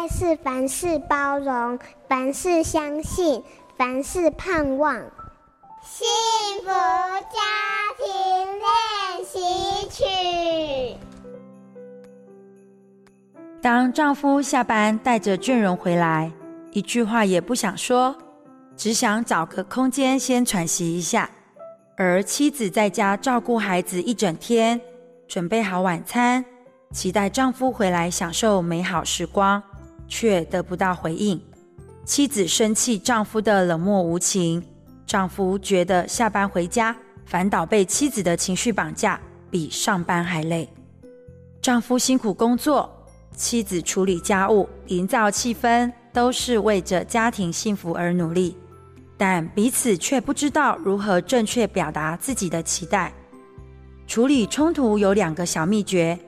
爱是凡事包容，凡事相信，凡事盼望。幸福家庭练习曲。当丈夫下班带着倦容回来，一句话也不想说，只想找个空间先喘息一下。而妻子在家照顾孩子一整天，准备好晚餐，期待丈夫回来享受美好时光，却得不到回应。妻子生气丈夫的冷漠无情。丈夫觉得下班回家，反倒被妻子的情绪绑架，比上班还累。丈夫辛苦工作，妻子处理家务、营造气氛，都是为着家庭幸福而努力，但彼此却不知道如何正确表达自己的期待。处理冲突有两个小秘诀：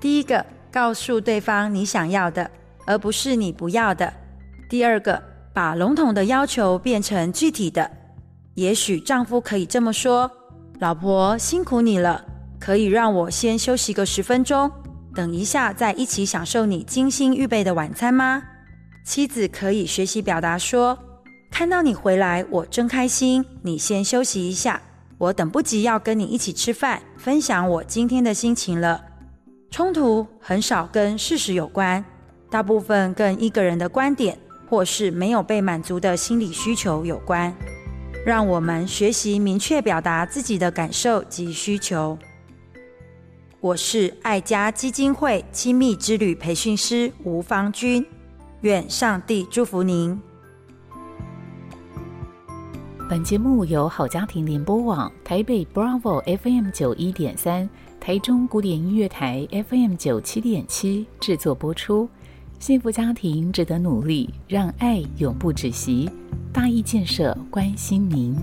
第一个，告诉对方你想要的，而不是你不要的；第二个，把笼统的要求变成具体的。也许丈夫可以这么说：“老婆，辛苦你了，可以让我先休息个十分钟，等一下再一起享受你精心预备的晚餐吗？”妻子可以学习表达说：“看到你回来，我真开心。你先休息一下，我等不及要跟你一起吃饭，分享我今天的心情了。”冲突很少跟事实有关，大部分跟一个人的观点或是没有被满足的心理需求有关。让我们学习明确表达自己的感受及需求。我是爱家基金会亲密之旅培训师吴芳君，愿上帝祝福您。本节目由好家庭联播网、台北 Bravo FM 九一点三、台中古典音乐台 FM 九七点七制作播出。幸福家庭值得努力，让爱永不止息。大义建设关心您。